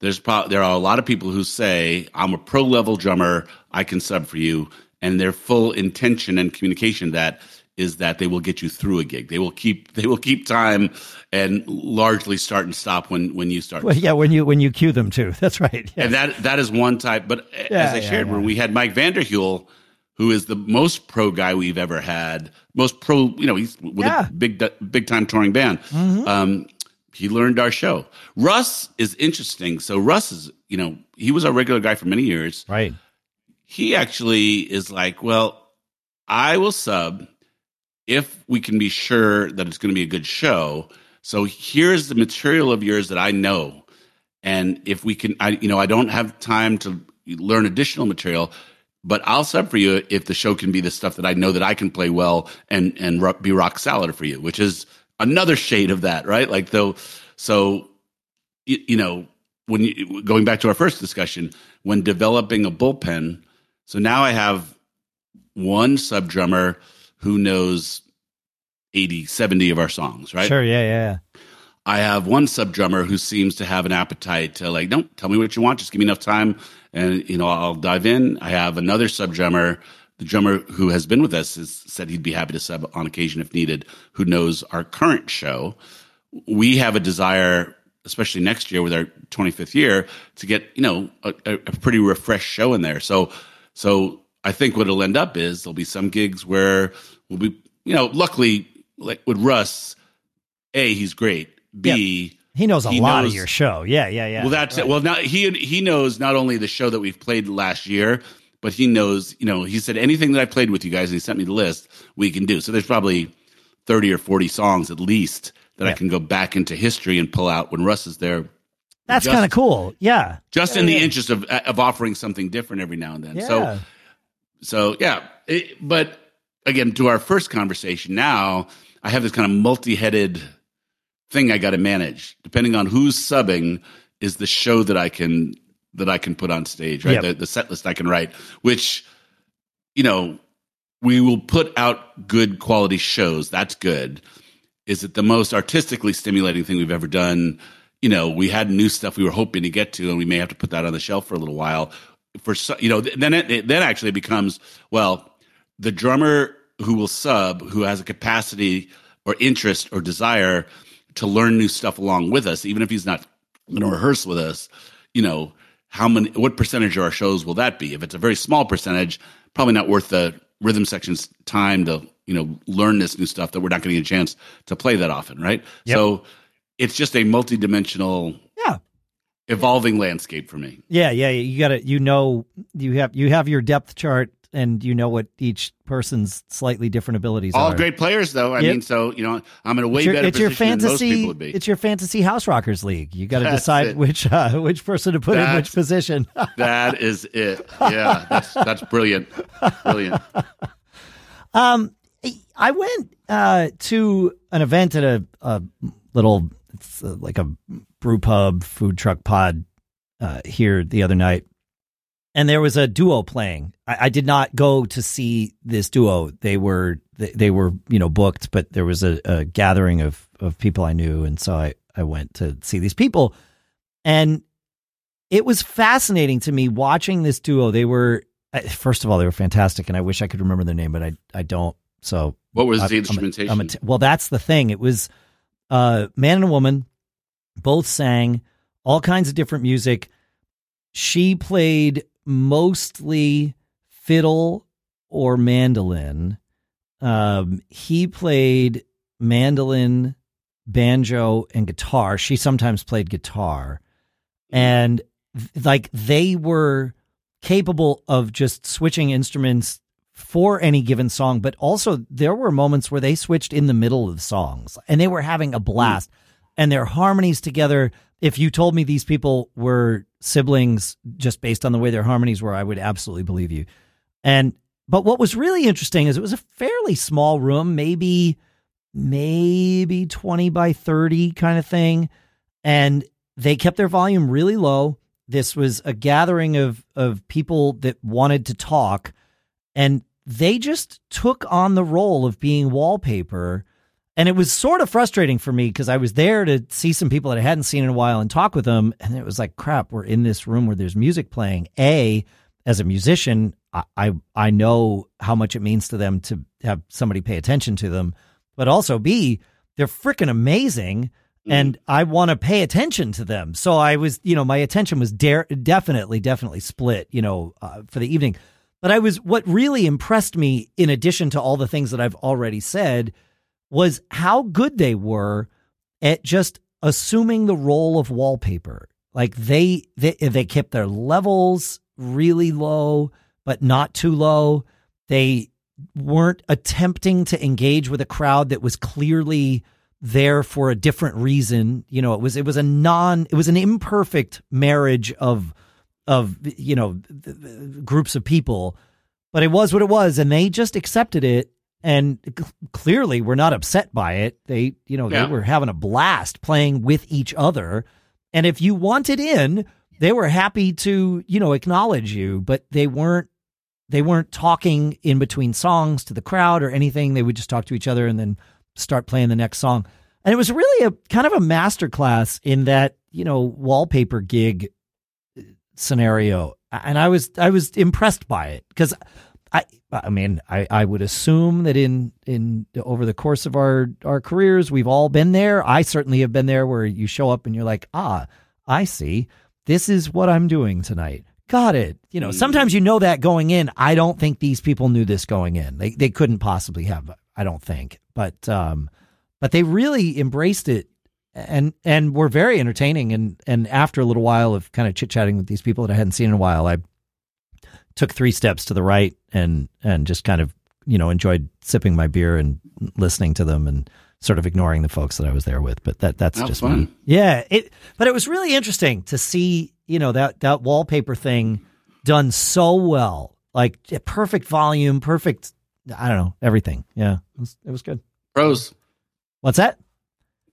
there's pro, there are a lot of people who say I'm a pro level drummer. I can sub for you, and their full intention and communication that is that they will get you through a gig. They will keep they will keep time and largely start and stop when when you start. Well, yeah, when you when you cue them too. That's right. Yeah. And that that is one type. But Yeah, as I yeah, shared, yeah. when we had Mike Vanderhule, who is the most pro guy we've ever had, most pro, you know, he's with Yeah. a big big time touring band. Um, he learned our show. Russ is interesting. So Russ is, you know, he was our regular guy for many years. right. He actually is like, well, I will sub if we can be sure that it's going to be a good show. So here's the material of yours that I know, and if we can, I you know, I don't have time to learn additional material, but I'll sub for you if the show can be the stuff that I know that I can play well and and ro- be rock solid for you, which is another shade of that, right? Like though, so you, you know, when you, going back to our first discussion, when developing a bullpen, so now I have one sub drummer who knows 80, 70 of our songs, right? Sure. Yeah. Yeah. yeah. I have one sub drummer who seems to have an appetite to like, don't tell me what you want, just give me enough time and you know, I'll dive in. I have another sub drummer, the drummer who has been with us has said he'd be happy to sub on occasion if needed, who knows our current show. We have a desire, especially next year with our 25th year, to get, you know, a, a pretty refreshed show in there. So, so I think what it'll end up is there'll be some gigs where we'll be, you know, luckily, like with Russ, A, he's great. B, He knows a He lot knows- of your show. Yeah. Yeah. Yeah. well, that's it. Well, now he he knows not only the show that we've played last year, but he knows, you know, he said anything that I played with you guys, and he sent me the list we can do. So there's probably thirty or forty songs at least that I can go back into history and pull out when Russ is there. that's kind of cool. Yeah. Just Yeah, in the interest of uh, of offering something different every now and then. Yeah. So so yeah, it, but again, to our first conversation, now I have this kind of multi-headed thing I got to manage. Depending on who's subbing, is the show that I can that I can put on stage, right? Yep. The, the set list I can write, which you know we will put out good quality shows. That's good. Is it the most artistically stimulating thing we've ever done? You know, we had new stuff we were hoping to get to, and we may have to put that on the shelf for a little while. For you know, then it then actually becomes well, the drummer who will sub, who has a capacity or interest or desire to learn new stuff along with us, even if he's not going to rehearse with us, you know, how many, what percentage of our shows will that be? If it's a very small percentage, probably not worth the rhythm section's time to, you know, learn this new stuff that we're not getting a chance to play that often, right? Yep. So it's just a multi-dimensional Yeah. evolving landscape for me. Yeah. Yeah. You got to, you know, you have, you have your depth chart and you know what each person's slightly different abilities are. All are. great players, though. I Yep. mean, so you know, I'm in a way It's your, better it's your position than most fantasy. people would be. It's your fantasy Houserockers league. You got to decide it. which uh, which person to put in which position. That is it. Yeah, that's that's brilliant, brilliant. Um, I went uh, to an event at a, a little, it's uh, like a brew pub, food truck pod uh, here the other night, and there was a duo playing. I, I, did not go to see this duo. They were they, they were you know booked, but there was a, a, gathering of of people I knew, and so I I went to see these people, and it was fascinating to me watching this duo. They were first of all they were fantastic, and I wish I could remember their name, but I I don't. So what was I, the instrumentation? I'm a, I'm well, that's the thing. It was uh, man and a woman, both sang all kinds of different music. She played mostly fiddle or mandolin. Um, he played mandolin, banjo, and guitar. She sometimes played guitar. And like they were capable of just switching instruments for any given song, but also there were moments where they switched in the middle of songs and they were having a blast. Mm. And their harmonies together, if you told me these people were siblings just based on the way their harmonies were, I would absolutely believe you. And but what was really interesting is it was a fairly small room, maybe maybe 20 by 30 kind of thing, and they kept their volume really low. This was a gathering of of people that wanted to talk and they just took on the role of being wallpaper and it was sort of frustrating for me because I was there to see some people that I hadn't seen in a while and talk with them. And it was like, crap, we're in this room where there's music playing. A, as a musician, I, I, I know how much it means to them to have somebody pay attention to them. But also, B, they're freaking amazing. Mm. And I want to pay attention to them. So I was, you know, my attention was dare, definitely, definitely split, you know, uh, for the evening. But I was, what really impressed me, in addition to all the things that I've already said, was how good they were at just assuming the role of wallpaper. Like they they they kept their levels really low, but not too low. They weren't attempting to engage with a crowd that was clearly there for a different reason. You know, it was it was a non it was an imperfect marriage of of you know groups of people, but it was what it was, and they just accepted it and clearly were not upset by it. They, you know, yeah. they were having a blast playing with each other. And if you wanted in, they were happy to, you know, acknowledge you, but they weren't they weren't talking in between songs to the crowd or anything. They would just talk to each other and then start playing the next song. And it was really a kind of a masterclass in that, you know, wallpaper gig uh, scenario. And I was I was impressed by it because I mean I, I would assume that in in over the course of our our careers we've all been there. I certainly have been there where you show up and you're like, ah, I see. This is what I'm doing tonight. Got it. You know, sometimes you know that going in. I don't think these people knew this going in. They they couldn't possibly have. I don't think. But um, but they really embraced it and and were very entertaining. And and after a little while of kind of chit chatting with these people that I hadn't seen in a while, I took three steps to the right and and just kind of you know enjoyed sipping my beer and listening to them and sort of ignoring the folks that I was there with. But that that's just fun. Me. Yeah. It but it was really interesting to see you know that that wallpaper thing done so well, like perfect volume, perfect. I don't know everything. Yeah, it was, it was good. Pros. What's that?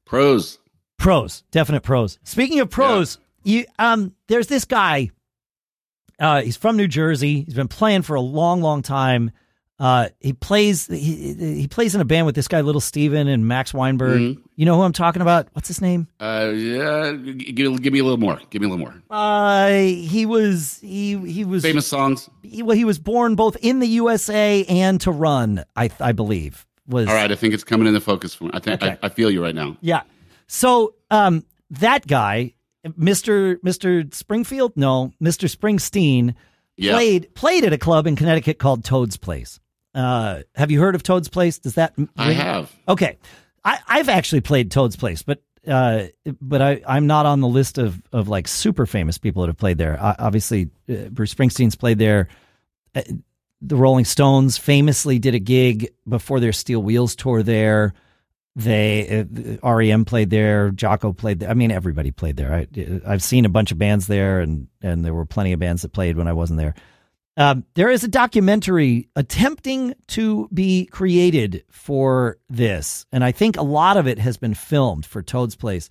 Pros. Pros. Definite pros. Speaking of pros, yeah. you um, there's this guy uh, he's from New Jersey. He's been playing for a long, long time. Uh, he plays he, he plays in a band with this guy Little Steven and Max Weinberg. Mm-hmm. You know who I'm talking about? What's his name? Uh, yeah, give, give me a little more. Give me a little more. Uh, he was he he was famous songs. He, well, he was born both in the USA and to run. I I believe was all right. I think it's coming into focus for me. I think okay. I, I feel you right now. Yeah. So um, that guy Mr. Mr. Springfield, no, Mr. Springsteen yeah. played played at a club in Connecticut called Toad's Place. Uh, have you heard of Toad's Place? Does that ring? I have. Okay, I, I've actually played Toad's Place, but uh, but I, I'm not on the list of, of like super famous people that have played there. Uh, obviously, uh, Bruce Springsteen's played there. Uh, the Rolling Stones famously did a gig before their Steel Wheels tour there. They uh, REM played there, Jocko played there. I mean, everybody played there. I, I've seen a bunch of bands there, and and there were plenty of bands that played when I wasn't there. Um, there is a documentary attempting to be created for this, and I think a lot of it has been filmed for Toad's Place.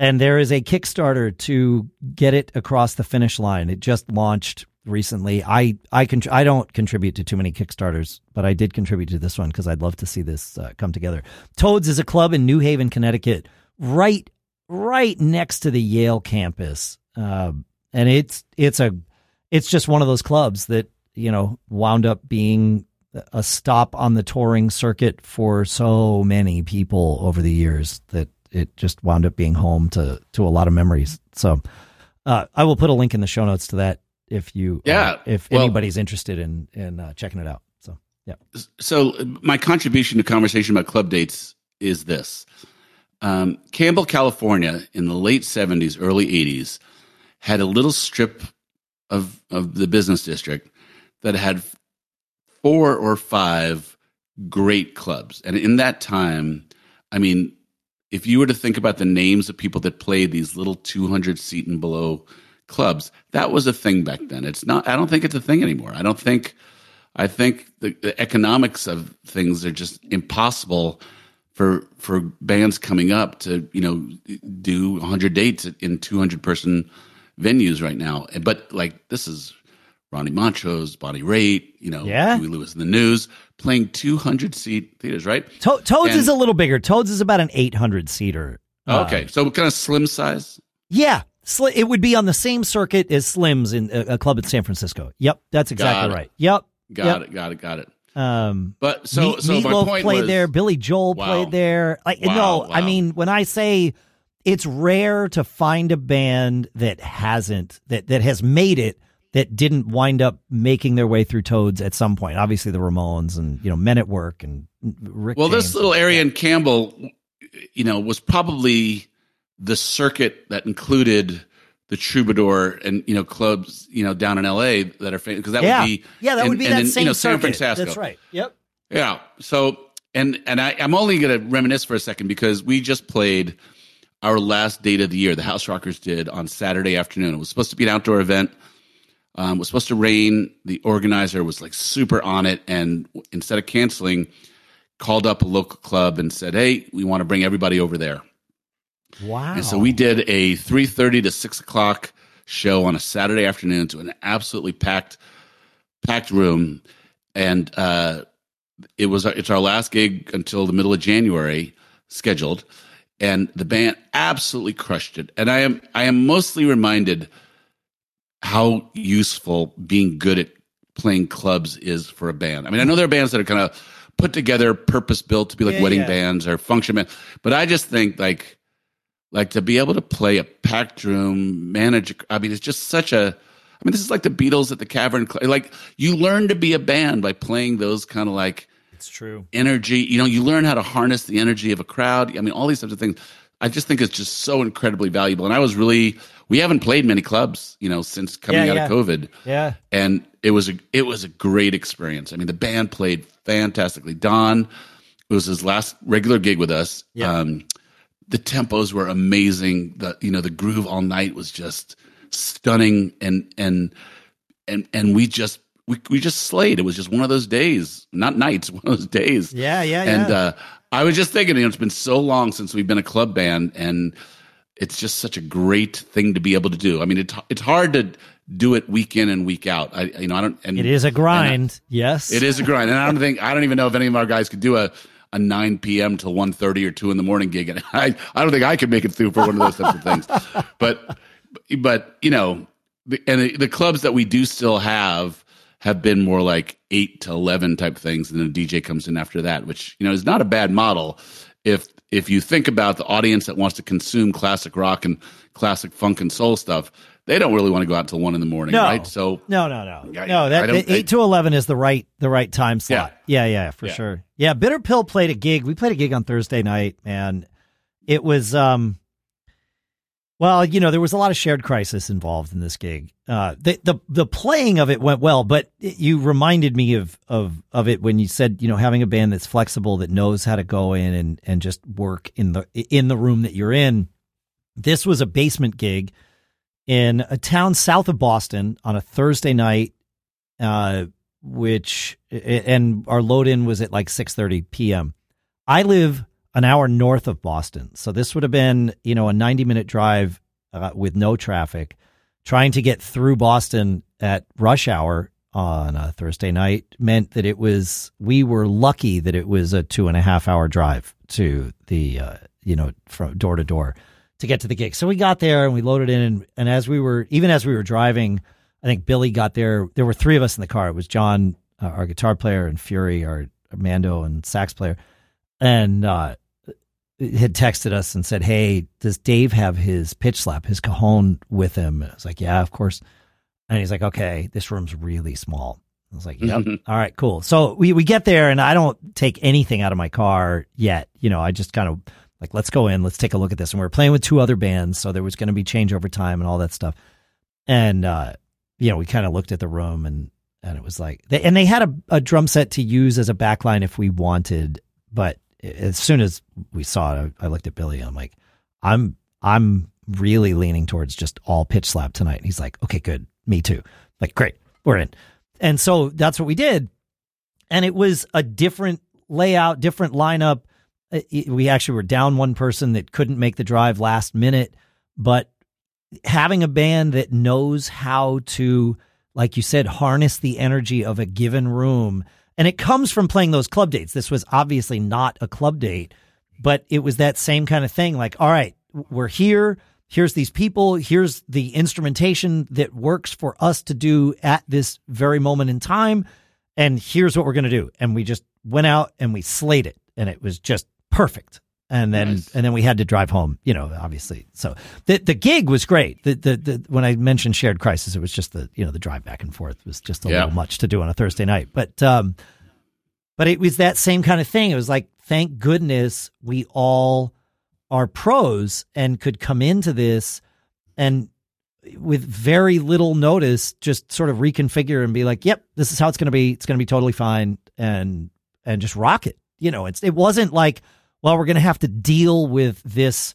And there is a Kickstarter to get it across the finish line. It just launched recently. I I con- I don't contribute to too many Kickstarters, but I did contribute to this one because I'd love to see this uh, come together. Toads is a club in New Haven, Connecticut, right right next to the Yale campus, uh, and it's it's a it's just one of those clubs that you know wound up being a stop on the touring circuit for so many people over the years that it just wound up being home to to a lot of memories. So uh, I will put a link in the show notes to that if you yeah uh, if well, anybody's interested in in uh, checking it out. So yeah. So my contribution to conversation about club dates is this: um, Campbell, California, in the late seventies, early eighties, had a little strip of of the business district that had four or five great clubs. And in that time, I mean, if you were to think about the names of people that played these little 200 seat and below clubs, that was a thing back then. It's not, I don't think it's a thing anymore. I don't think, I think the, the economics of things are just impossible for, for bands coming up to, you know, do 100 dates in 200 person venues right now. But like, this is Ronnie Montrose, Bonnie Raitt, you know, yeah. Huey Lewis and the News, playing 200 seat theaters, right? To- Toads and, is a little bigger. Toads is about an 800 seater. Uh, okay, so kind of Slim's size. Yeah, it would be on the same circuit as Slim's in a, a club in San Francisco. Yep, that's exactly right. Yep, got yep. it, got it, got it. Um, but so, Me- so Meatloaf played was, there. Billy Joel wow. played there. Like, wow, no, wow. I mean when I say it's rare to find a band that hasn't that that has made it that didn't wind up making their way through Toads at some point. Obviously, the Ramones and you know Men at Work and Rick. Well, James this little in Campbell, you know, was probably the circuit that included the Troubadour and you know clubs, you know, down in L.A. that are famous because that yeah. would be yeah, that and, would be and that same you know San. Francisco. That's right. Yep. Yeah. So and and I, I'm only going to reminisce for a second because we just played our last date of the year. The Houserockers did on Saturday afternoon. It was supposed to be an outdoor event. Um, it was supposed to rain. The organizer was like super on it, and instead of canceling, called up a local club and said, "Hey, we want to bring everybody over there." Wow. And so we did a three thirty to six o'clock show on a Saturday afternoon to an absolutely packed packed room, and uh, it was our, it's our last gig until the middle of January scheduled, and the band absolutely crushed it. And I am I am mostly reminded how useful being good at playing clubs is for a band. I mean, I know there are bands that are kind of put together, purpose built to be like Yeah, wedding yeah. bands or function band, but I just think like like to be able to play a packed room, manage. I mean, it's just such a. I mean, this is like the Beatles at the Cavern. Like you learn to be a band by playing those kind of like It's true. energy. You know, you learn how to harness the energy of a crowd. I mean, all these types of things. I just think it's just so incredibly valuable. And I was really, we haven't played many clubs, you know, since coming Yeah, out yeah. of COVID, Yeah. and it was a it was a great experience. I mean, the band played fantastically. Don, it was his last regular gig with us. Yeah. Um, the tempos were amazing. The you know the groove all night was just stunning, and and and and we just we we just slayed. It was just one of those days, not nights, one of those days. Yeah. Yeah. And yeah. uh, I was just thinking, you know, it's been so long since we've been a club band, and it's just such a great thing to be able to do. I mean, it's it's hard to do it week in and week out. I you know I don't. And it is a grind. yes. It is a grind, and I don't think I don't even know if any of our guys could do a a 9 p.m. till 1.30 or two in the morning gig, and I I don't think I could make it through for one of those types of things. But but you know, the, and the, the clubs that we do still have have been more like eight to eleven type things, and then a DJ comes in after that, which you know is not a bad model if if you think about the audience that wants to consume classic rock and classic funk and soul stuff. They don't really want to go out until one in the morning, No. right? So No, no, no, I- no. That I eight to eleven is the right the right time slot. Yeah, yeah, yeah, for Yeah. sure. Yeah, Bitter Pill played a gig. We played a gig on Thursday night, and it was um. Well, you know, there was a lot of shared crisis involved in this gig. Uh, the the the playing of it went well, but you reminded me of of of it when you said, you know, having a band that's flexible that knows how to go in and and just work in the in the room that you're in. This was a basement gig in a town south of Boston on a Thursday night, uh, which and our load in was at like six thirty p.m. I live an hour north of Boston, so this would have been you know a ninety minute drive uh, with no traffic. trying to get through Boston at rush hour on a Thursday night meant that it was we were lucky that it was a two and a half hour drive to the uh, you know from door to door to get to the gig. So we got there and we loaded in and, and as we were even as we were driving, I think Billy got there. There were three of us in the car. It was John, uh, our guitar player, and Fury, our Mando and sax player, and uh, had texted us and said, "Hey, does Dave have his pitch slap, his cajon with him?" I was like, "Yeah, of course." And he's like, "Okay, this room's really small." I was like, "Yep, all right, cool." So we we get there, and I don't take anything out of my car yet. You know, I just kind of like, let's go in, let's take a look at this. And we are playing with two other bands, so there was going to be changeover time and all that stuff. And uh, you know, we kind of looked at the room and and it was like, they, and they had a, a drum set to use as a backline if we wanted, but as soon as we saw it, I, I looked at Billy. I'm like, I'm I'm really leaning towards just all pitch slap tonight. And he's like, okay, good, me too. Like, great, we're in. And so that's what we did, and it was a different layout, different lineup. We actually were down one person that couldn't make the drive last minute, but having a band that knows how to, like you said, harness the energy of a given room. And it comes from playing those club dates. This was obviously not a club date, but it was that same kind of thing. Like, all right, we're here. Here's these people. Here's the instrumentation that works for us to do at this very moment in time. And here's what we're going to do. And we just went out and we slayed it. And it was just perfect and then nice. and then we had to drive home. You know, obviously. So the the gig was great. The, the the when I mentioned shared crisis, it was just the you know the drive back and forth was just a yeah. little much to do on a Thursday night. But um, but it was that same kind of thing. It was like, thank goodness we all are pros and could come into this and with very little notice just sort of reconfigure and be like, yep, this is how it's going to be. It's going to be totally fine and and just rock it. You know, it's it wasn't like well, we're going to have to deal with this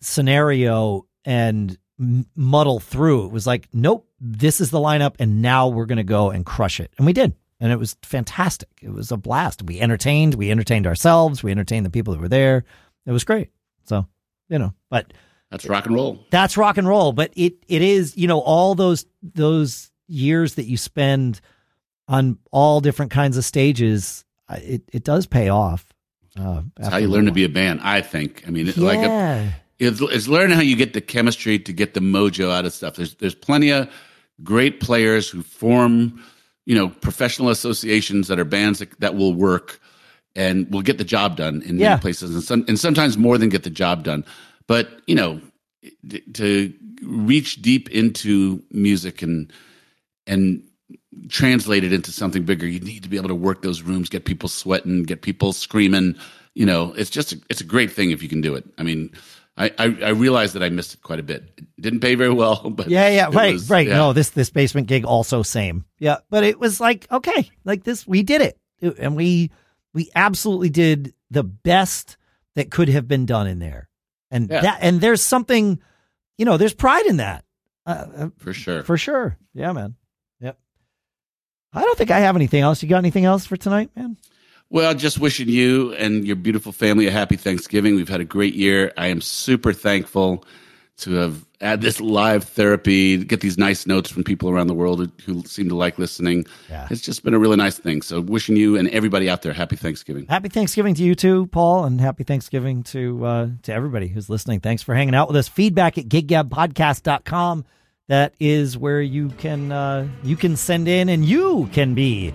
scenario and muddle through. It was like, nope, this is the lineup, and now we're going to go and crush it. And we did. And it was fantastic. It was a blast. We entertained. We entertained ourselves. We entertained the people that were there. It was great. So, you know, but that's rock and roll. That's rock and roll. But it it is, you know, all those those years that you spend on all different kinds of stages, it, it does pay off. Uh, That's how you learn to be a band, I think. I mean, yeah. like a, it's, it's learning how you get the chemistry to get the mojo out of stuff. There's there's plenty of great players who form, you know, professional associations that are bands that, that will work and will get the job done in yeah. many places, and some, and sometimes more than get the job done. But you know, to reach deep into music and and translate it into something bigger, you need to be able to work those rooms, get people sweating, get people screaming. You know, it's just a, it's a great thing if you can do it. I mean, I, I, I realized that I missed it quite a bit. It didn't pay very well, but yeah, yeah, right, was, right. Yeah. No, this this basement gig also same. Yeah, but it was like okay, like this, we did it, and we we absolutely did the best that could have been done in there, and yeah. that and there's something, you know, there's pride in that. Uh, uh for sure, for sure. Yeah, man. I don't think I have anything else. You got anything else for tonight, man? Well, just wishing you and your beautiful family a happy Thanksgiving. We've had a great year. I am super thankful to have had this live therapy, get these nice notes from people around the world who, seem to like listening. Yeah. It's just been a really nice thing. So, wishing you and everybody out there happy Thanksgiving. Happy Thanksgiving to you too, Paul, and happy Thanksgiving to uh, to everybody who's listening. Thanks for hanging out with us. Feedback at giggabpodcast.com that is where you can uh, you can send in and you can be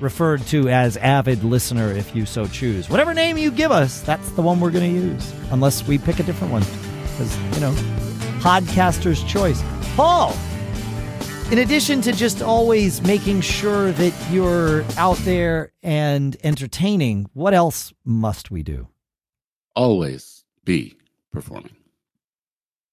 referred to as avid listener if you so choose. Whatever name you give us, that's the one we're going to use, unless we pick a different one, because you know, podcaster's choice. Paul. In addition to just always making sure that you're out there and entertaining, what else must we do? Always be performing.